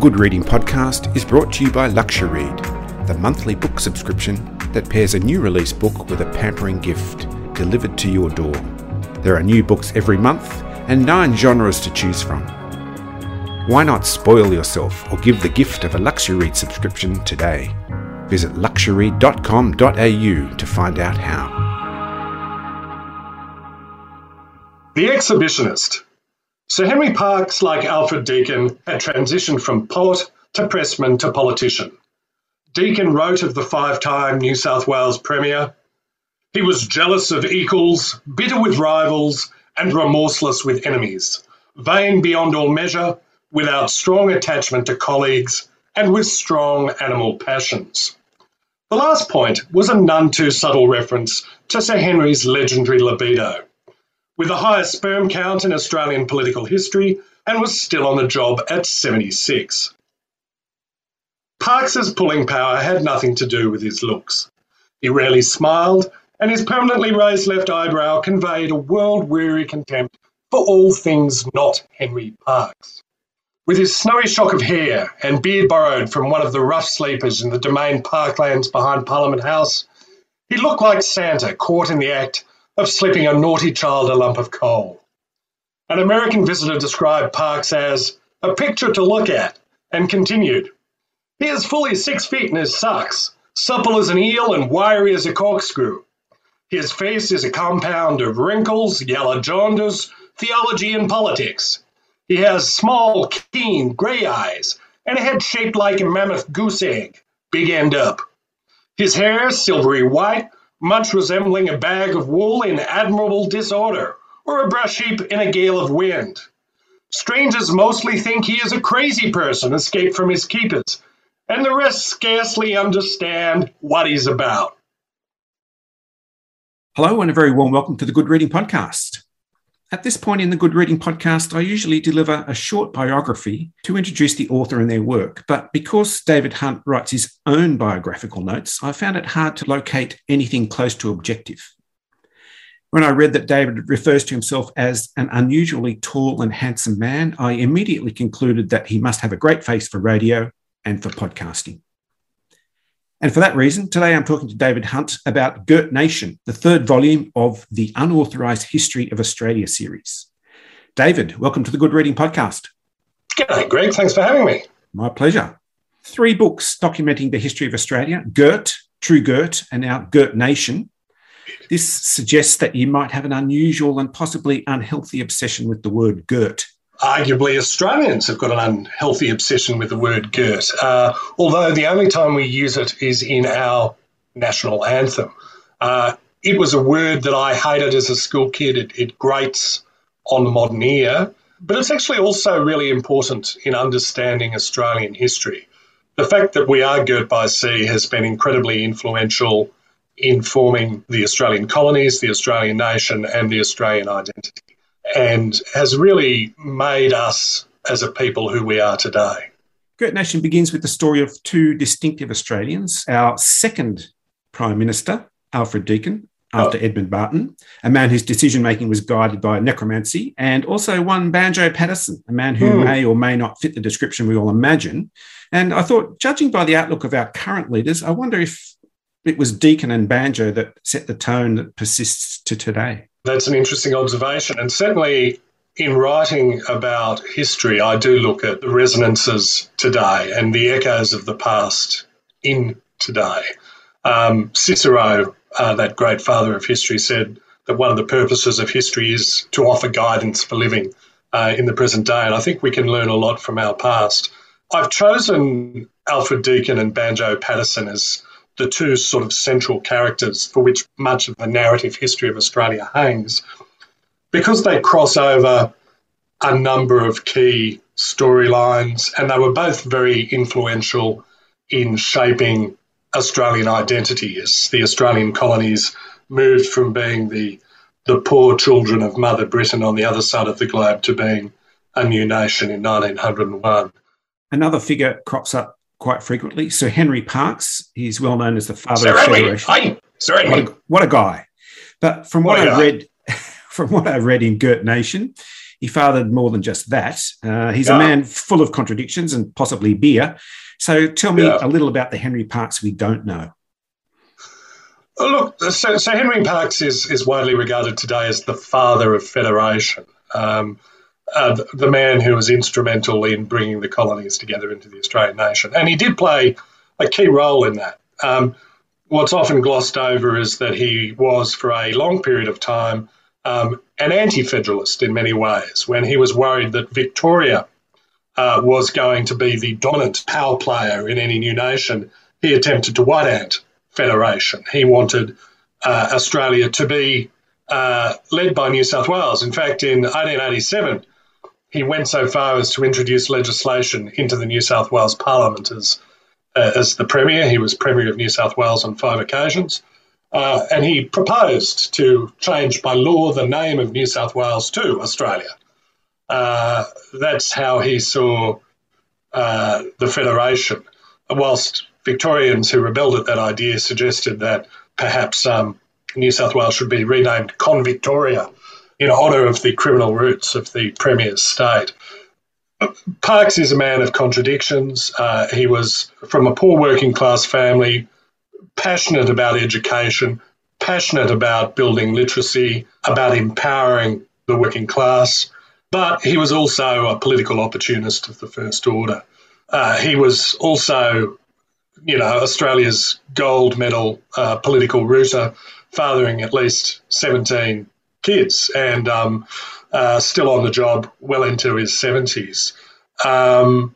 Good Reading Podcast is brought to you by LuxuryRead, the monthly book subscription that pairs a new release book with a pampering gift delivered to your door. There are new books every month and nine genres to choose from. Why not spoil yourself or give the gift of a LuxuryRead subscription today? Visit luxuryread.com.au to find out how. The Exhibitionist Sir Henry Parkes, like Alfred Deakin, had transitioned from poet to pressman to politician. Deakin wrote of the five time New South Wales Premier He was jealous of equals, bitter with rivals, and remorseless with enemies, vain beyond all measure, without strong attachment to colleagues, and with strong animal passions. The last point was a none too subtle reference to Sir Henry's legendary libido with the highest sperm count in Australian political history and was still on the job at 76. Parkes's pulling power had nothing to do with his looks. He rarely smiled, and his permanently raised left eyebrow conveyed a world weary contempt for all things not Henry Parkes. With his snowy shock of hair and beard borrowed from one of the rough sleepers in the domain parklands behind Parliament House, he looked like Santa caught in the act of slipping a naughty child a lump of coal. An American visitor described Parkes as a picture to look at and continued, He is fully six feet in his socks, supple as an eel and wiry as a corkscrew. His face is a compound of wrinkles, yellow jaundice, theology, and politics. He has small, keen, grey eyes and a head shaped like a mammoth goose egg, big end up. His hair, silvery white, much resembling a bag of wool in admirable disorder, or a brush heap in a gale of wind. Strangers mostly think he is a crazy person escaped from his keepers, and the rest scarcely understand what he's about. Hello, and a very warm welcome to the Good Reading Podcast. At this point in the Good Reading podcast, I usually deliver a short biography to introduce the author and their work. But because David Hunt writes his own biographical notes, I found it hard to locate anything close to objective. When I read that David refers to himself as an unusually tall and handsome man, I immediately concluded that he must have a great face for radio and for podcasting. And for that reason, today I'm talking to David Hunt about Girt Nation, the third volume of the Unauthorised History of Australia series. David, welcome to the Good Reading Podcast. G'day, Greg. Thanks for having me. My pleasure. Three books documenting the history of Australia Girt, True Girt, and now Girt Nation. This suggests that you might have an unusual and possibly unhealthy obsession with the word girt arguably Australians have got an unhealthy obsession with the word girt, uh, although the only time we use it is in our national anthem. Uh, it was a word that I hated as a school kid. It, it grates on the modern ear, but it's actually also really important in understanding Australian history. The fact that we are girt by sea has been incredibly influential in forming the Australian colonies, the Australian nation, and the Australian identity and has really made us as a people who we are today. Girt Nation begins with the story of two distinctive Australians. Our second Prime Minister, Alfred Deakin, after oh. Edmund Barton, a man whose decision making was guided by necromancy, and also one Banjo Paterson, a man who hmm. may or may not fit the description we all imagine. And I thought, judging by the outlook of our current leaders, I wonder if it was Deakin and Banjo that set the tone that persists to today. That's an interesting observation. And certainly in writing about history, I do look at the resonances today and the echoes of the past in today. Um, Cicero, uh, that great father of history, said that one of the purposes of history is to offer guidance for living uh, in the present day. And I think we can learn a lot from our past. I've chosen Alfred Deakin and Banjo Paterson as the two sort of central characters for which much of the narrative history of Australia hangs, because they cross over a number of key storylines, and they were both very influential in shaping Australian identity as the Australian colonies moved from being the the poor children of Mother Britain on the other side of the globe to being a new nation in 1901. Another figure crops up quite frequently. Sir Henry Parkes, he's well known as the father Sir of Henry. Federation. Hi. Sir Henry. What a, what a guy. But from what, what I've read, from what I've read in Girt Nation, he fathered more than just that. Uh, he's yeah. a man full of contradictions and possibly beer. So tell me yeah. a little about the Henry Parkes we don't know. Look, so, so Henry Parkes is, is widely regarded today as the father of federation. Um, uh, the man who was instrumental in bringing the colonies together into the Australian nation. And he did play a key role in that. Um, what's often glossed over is that he was, for a long period of time, um, an anti federalist in many ways. When he was worried that Victoria uh, was going to be the dominant power player in any new nation, he attempted to white ant federation. He wanted uh, Australia to be uh, led by New South Wales. In fact, in 1887, he went so far as to introduce legislation into the New South Wales Parliament as, uh, as the Premier. He was Premier of New South Wales on five occasions. Uh, and he proposed to change by law the name of New South Wales to Australia. Uh, that's how he saw uh, the Federation. Whilst Victorians who rebelled at that idea suggested that perhaps um, New South Wales should be renamed Convictoria in honour of the criminal roots of the Premier's state. Parkes is a man of contradictions. Uh, he was from a poor working class family, passionate about education, passionate about building literacy, about empowering the working class, but he was also a political opportunist of the first order. Uh, he was also, you know, Australia's gold medal uh, political router, fathering at least 17 kids and um, uh, still on the job well into his 70s. Um,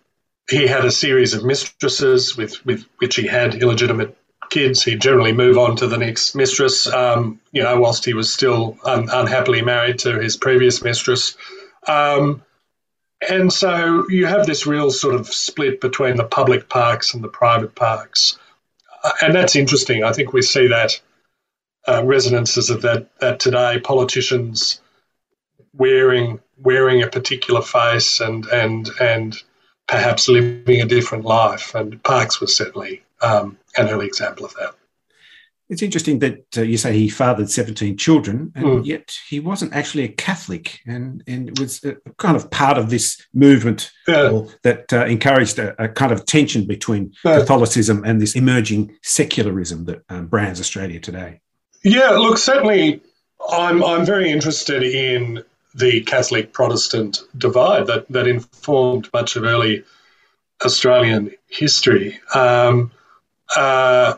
he had a series of mistresses with, with which he had illegitimate kids. He'd generally move on to the next mistress, um, you know, whilst he was still un- unhappily married to his previous mistress. Um, and so you have this real sort of split between the public Parkes and the private Parkes. Uh, and that's interesting. I think we see that uh, resonances of that that today politicians wearing wearing a particular face and and and perhaps living a different life. And Parkes was certainly um, an early example of that. It's interesting that uh, you say he fathered 17 children, and mm. yet he wasn't actually a Catholic, and, and was a, kind of part of this movement yeah. that uh, encouraged a, a, kind of tension between yeah. Catholicism and this emerging secularism that um, brands Australia today. Yeah, look, certainly I'm, I'm very interested in the Catholic Protestant divide that, that informed much of early Australian history. Um, uh,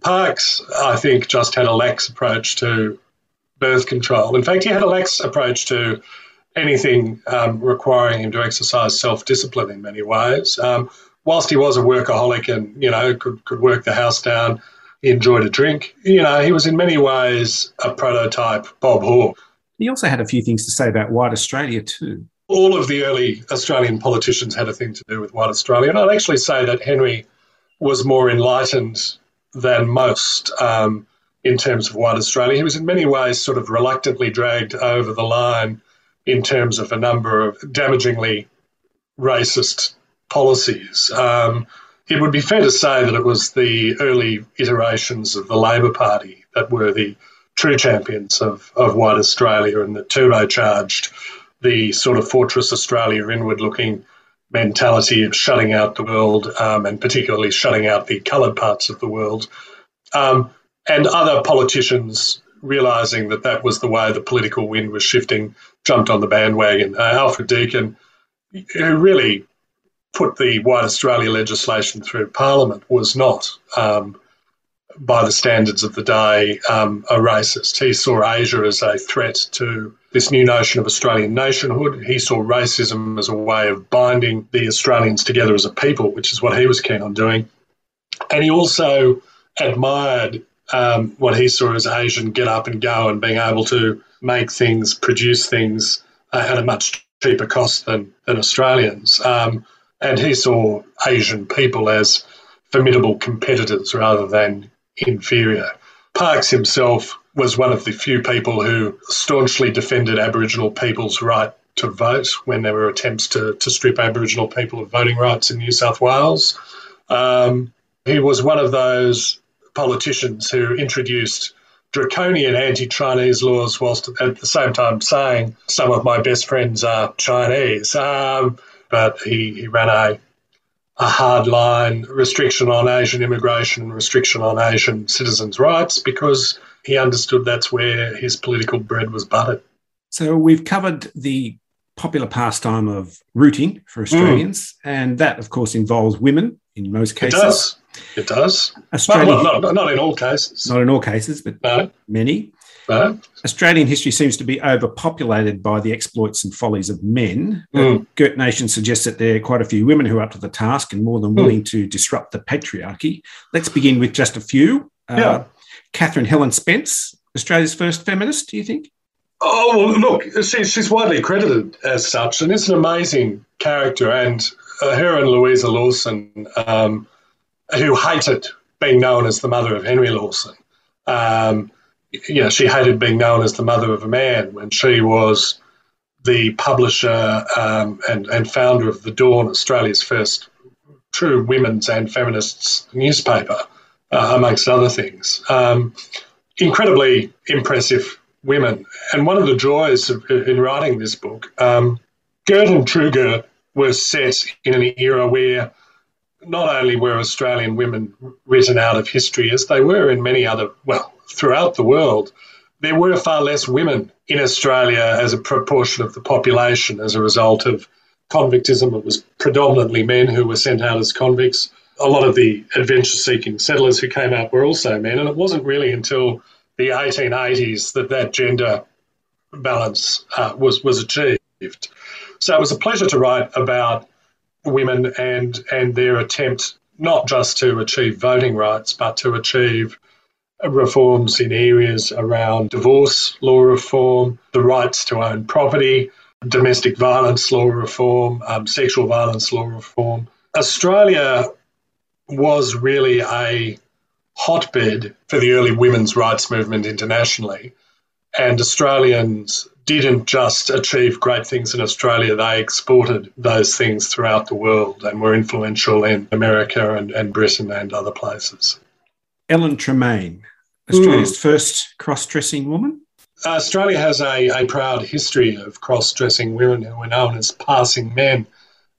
Parkes, I think, just had a lax approach to birth control. In fact, he had a lax approach to anything um, requiring him to exercise self discipline in many ways. Um, whilst he was a workaholic and you know could could work the house down, he enjoyed a drink. You know, he was in many ways a prototype Bob Hawke. He also had a few things to say about white Australia too. All of the early Australian politicians had a thing to do with white Australia, and I'd actually say that Henry was more enlightened than most um, in terms of white Australia. He was in many ways sort of reluctantly dragged over the line in terms of a number of damagingly racist policies. Um, it would be fair to say that it was the early iterations of the Labor Party that were the true champions of, of white Australia and that turbocharged the sort of Fortress Australia inward looking mentality of shutting out the world um, and particularly shutting out the coloured parts of the world. Um, and other politicians realising that that was the way the political wind was shifting jumped on the bandwagon. Uh, Alfred Deakin, who really put the White Australia legislation through Parliament was not, um, by the standards of the day, um, a racist. He saw Asia as a threat to this new notion of Australian nationhood. He saw racism as a way of binding the Australians together as a people, which is what he was keen on doing. And he also admired um, what he saw as Asian get up and go and being able to make things, produce things uh, at a much cheaper cost than, than Australians. Um, and he saw Asian people as formidable competitors rather than inferior. Parkes himself was one of the few people who staunchly defended Aboriginal people's right to vote when there were attempts to, to strip Aboriginal people of voting rights in New South Wales. Um, he was one of those politicians who introduced draconian anti Chinese laws, whilst at the same time saying some of my best friends are Chinese. Um, but he, he ran a, a hard line restriction on Asian immigration, restriction on Asian citizens' rights, because he understood that's where his political bread was buttered. So we've covered the popular pastime of rooting for Australians, mm. and that, of course, involves women in most cases. It does. It does. Australia, well, not, not, in all cases. Not in all cases, but no. many. Australian history seems to be overpopulated by the exploits and follies of men. Mm. Girt Nation suggests that there are quite a few women who are up to the task and more than hmm. willing mm. to disrupt the patriarchy. Let's begin with just a few. Uh, yeah. Uh, Catherine Helen Spence, Australia's first feminist, do you think? Oh, well, look, she, she's widely credited as such, and it's an amazing character. And uh, her and Louisa Lawson, um, who hated being known as the mother of Henry Lawson, um, you know, she hated being known as the mother of a man when she was the publisher um, and, and founder of The Dawn, Australia's first true women's and feminists newspaper, uh, amongst other things. Um, incredibly impressive women. And one of the joys of, in writing this book, um, Girt and True Girt were set in an era where not only were Australian women written out of history as they were in many other, well, throughout the world, there were far less women in Australia as a proportion of the population as a result of convictism. It was predominantly men who were sent out as convicts. A lot of the adventure seeking settlers who came out were also men, and it wasn't really until the 1880s that that gender balance uh, was was achieved. So it was a pleasure to write about women and and their attempt not just to achieve voting rights, but to achieve reforms in areas around divorce law reform, the rights to own property, domestic violence law reform, um, sexual violence law reform. Australia was really a hotbed for the early women's rights movement internationally. And Australians didn't just achieve great things in Australia, they exported those things throughout the world and were influential in America and, and Britain and other places. Ellen Tremaye, Australia's mm. first cross dressing woman? Australia has a, a proud history of cross dressing women who were known as passing men,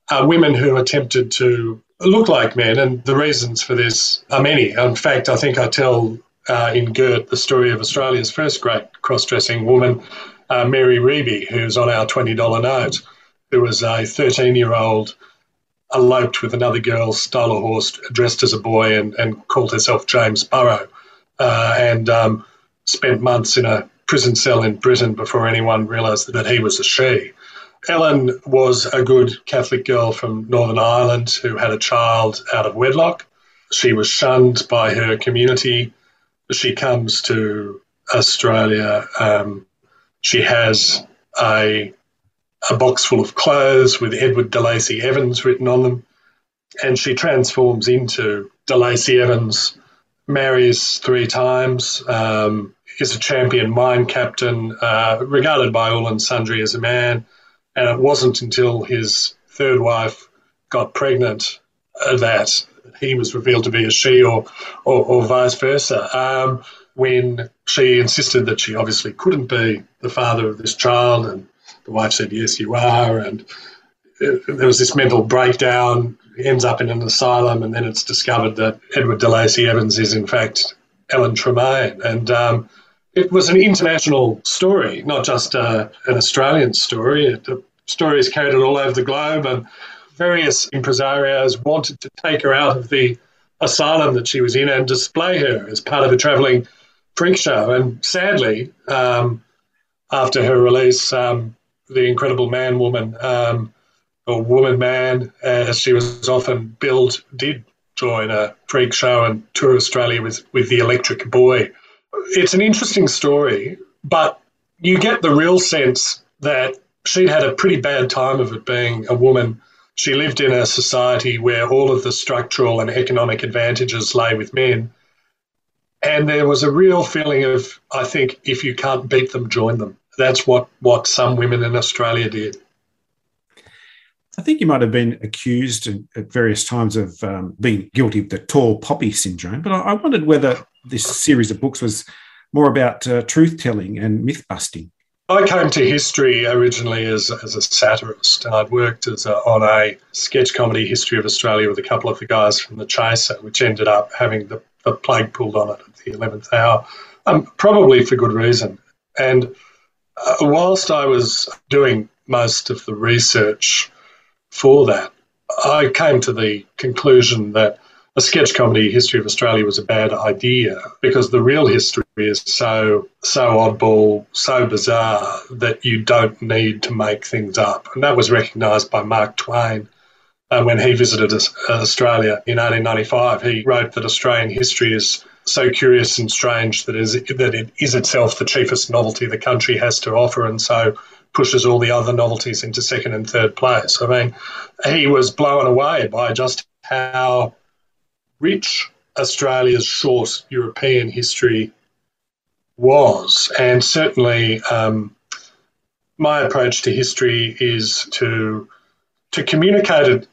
uh, women who attempted to look like men, and the reasons for this are many. In fact, I think I tell uh, in Girt the story of Australia's first great cross dressing woman, uh, Mary Reibey, who's on our $20 note, who was a 13 year old, eloped with another girl, stole a horse, dressed as a boy, and, and called herself James Burrow, uh, and um, spent months in a prison cell in Britain before anyone realised that he was a she. Ellen was a good Catholic girl from Northern Ireland who had a child out of wedlock. She was shunned by her community. She comes to Australia. Um, she has a, a box full of clothes with Edward de Lacy Evans written on them. And she transforms into de Lacy Evans, marries three times, um, is a champion mine captain, uh, regarded by all and sundry as a man and it wasn't until his third wife got pregnant uh, that he was revealed to be a she or, or, or vice versa. Um, when she insisted that she obviously couldn't be the father of this child, and the wife said, Yes, you are. And it, there was this mental breakdown, ends up in an asylum, and then it's discovered that Edward de Lacy Evans is, in fact, Ellen Tremaye. And um, it was an international story, not just uh, an Australian story. The story is carried all over the globe, and various impresarios wanted to take her out of the asylum that she was in and display her as part of a travelling freak show. And sadly, um, after her release, um, the incredible man woman, um, or woman man, as she was often billed, did join a freak show and tour Australia with, with the Electric Boy it's an interesting story, but you get the real sense that she'd had a pretty bad time of it being a woman. She lived in a society where all of the structural and economic advantages lay with men. And there was a real feeling of, I think, if you can't beat them, join them. That's what, what some women in Australia did. I think you might have been accused at various times of um, being guilty of the tall poppy syndrome, but I, wondered whether this series of books was more about uh, truth telling and myth busting? I came to history originally as, as a satirist, and I'd worked as a, on a sketch comedy history of Australia with a couple of the guys from The Chaser, which ended up having the, the plug pulled on it at the 11th hour, um, probably for good reason. And uh, whilst I was doing most of the research for that, I came to the conclusion that a sketch comedy history of Australia was a bad idea because the real history is so so oddball, so bizarre that you don't need to make things up. And that was recognised by Mark Twain uh, when he visited Australia in 1895. He wrote that Australian history is so curious and strange that, is, that it is itself the chiefest novelty the country has to offer, and so pushes all the other novelties into second and third place. I mean, he was blown away by just how rich Australia's short European history was. And certainly, um, my approach to history is to to communicate it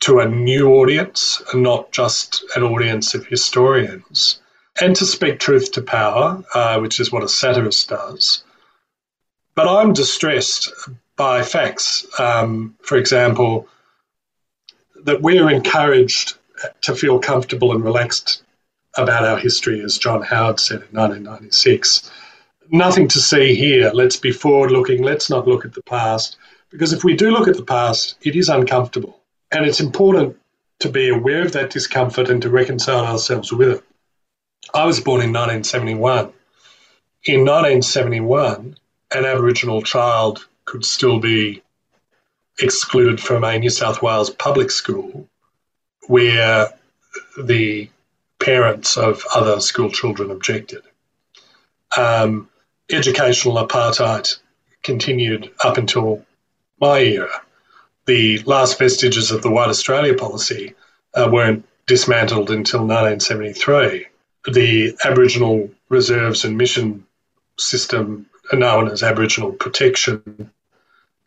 to a new audience and not just an audience of historians, and to speak truth to power, uh, which is what a satirist does. But I'm distressed by facts. Um, for example, that we're encouraged to feel comfortable and relaxed about our history, as John Howard said in 1996. Nothing to see here. Let's be forward looking. Let's not look at the past. Because if we do look at the past, it is uncomfortable. And it's important to be aware of that discomfort and to reconcile ourselves with it. I was born in 1971. In 1971, an Aboriginal child could still be excluded from a New South Wales public school where the parents of other school children objected. Um, educational apartheid continued up until my era. The last vestiges of the White Australia policy uh, weren't dismantled until 1973. The Aboriginal reserves and mission system, known as Aboriginal protection,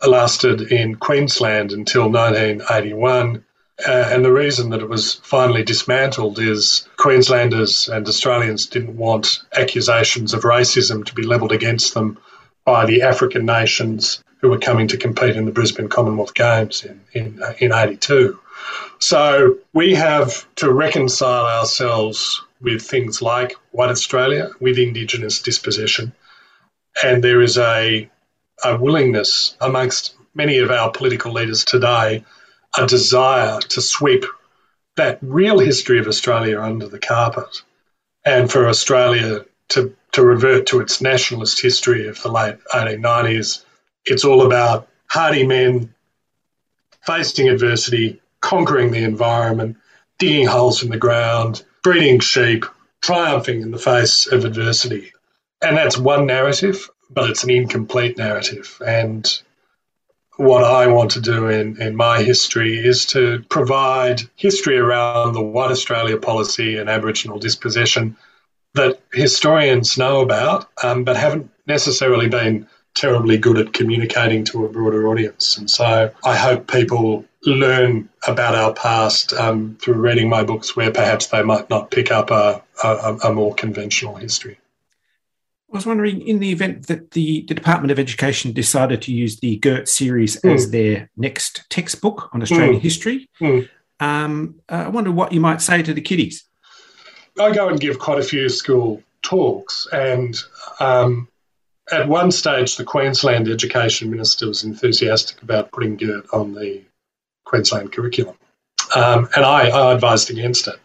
lasted in Queensland until 1981 uh, and the reason that it was finally dismantled is Queenslanders and Australians didn't want accusations of racism to be levelled against them by the African nations who were coming to compete in the Brisbane Commonwealth Games in, in, uh, in 82. So we have to reconcile ourselves with things like white Australia, with Indigenous dispossession. And there is a, a willingness amongst many of our political leaders today a desire to sweep that real history of Australia under the carpet and for Australia to, to revert to its nationalist history of the late 1890s. It's all about hardy men facing adversity, conquering the environment, digging holes in the ground, breeding sheep, triumphing in the face of adversity. And that's one narrative, but it's an incomplete narrative. And what I want to do in, in my history is to provide history around the White Australia policy and Aboriginal dispossession that historians know about, um, but haven't necessarily been terribly good at communicating to a broader audience. And so I hope people learn about our past um, through reading my books where perhaps they might not pick up a, a, a more conventional history. I was wondering, in the event that the, the, Department of Education decided to use the Girt series mm. as their next textbook on Australian mm. history, mm. Um, uh, I wonder what you might say to the kiddies. I go and give quite a few school talks, and um, at one stage, the Queensland Education Minister was enthusiastic about putting Girt on the Queensland curriculum, um, and I, I advised against it.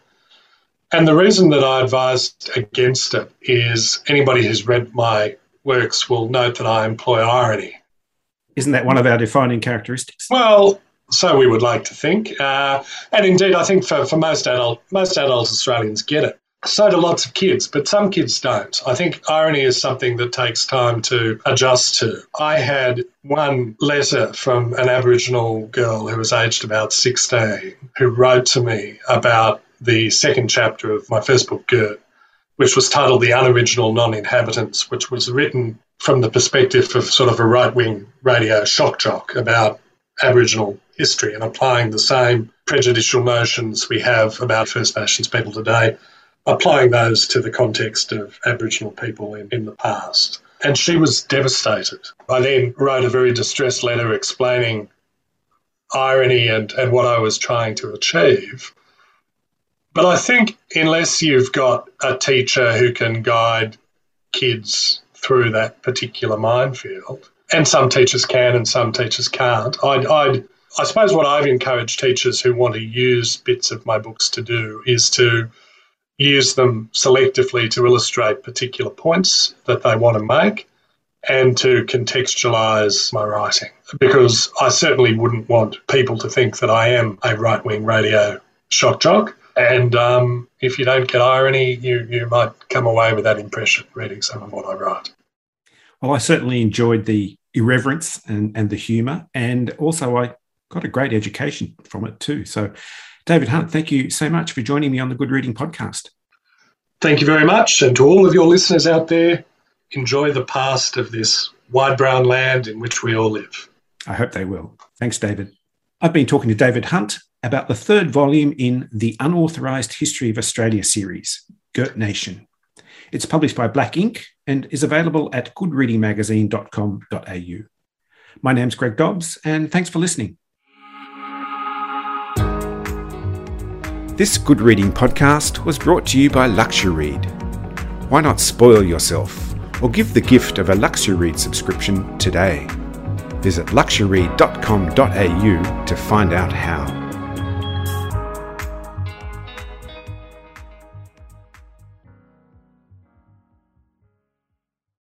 And the reason that I advised against it is anybody who's read my works will note that I employ irony. Isn't that one of our defining characteristics? Well, so we would like to think. Uh, and indeed, I think for, for most adult most adult Australians get it. So do lots of kids, but some kids don't. I think irony is something that takes time to adjust to. I had one letter from an Aboriginal girl who was aged about 16 who wrote to me about the second chapter of my first book, Girt, which was titled The Unoriginal Non Inhabitants, which was written from the perspective of sort of a right wing radio shock jock about Aboriginal history and applying the same prejudicial notions we have about First Nations people today applying those to the context of Aboriginal people in, in the past. And she was devastated. I then wrote a very distressed letter explaining irony and, and what I was trying to achieve. But I think unless you've got a teacher who can guide kids through that particular minefield, and some teachers can and some teachers can't, I'd, I'd I suppose what I've encouraged teachers who want to use bits of my books to do is to use them selectively to illustrate particular points that they want to make and to contextualize my writing because I certainly wouldn't want people to think that I am a right wing radio shock jock. And um, if you don't get irony, you, you might come away with that impression reading some of what I write. Well, I certainly enjoyed the irreverence and, and the humour. And also, I got a great education from it too. So, David Hunt, thank you so much for joining me on the Good Reading Podcast. Thank you very much. And to all of your listeners out there, enjoy the past of this wide brown land in which we all live. I hope they will. Thanks, David. I've been talking to David Hunt about the third volume in the Unauthorised History of Australia series, Girt Nation. It's published by Black Inc and is available at goodreadingmagazine.com.au. My name's Greg Dobbs, and thanks for listening. This Good Reading podcast was brought to you by Luxuread. Why not spoil yourself or give the gift of a Luxuread subscription today? Visit luxuread.com.au to find out how.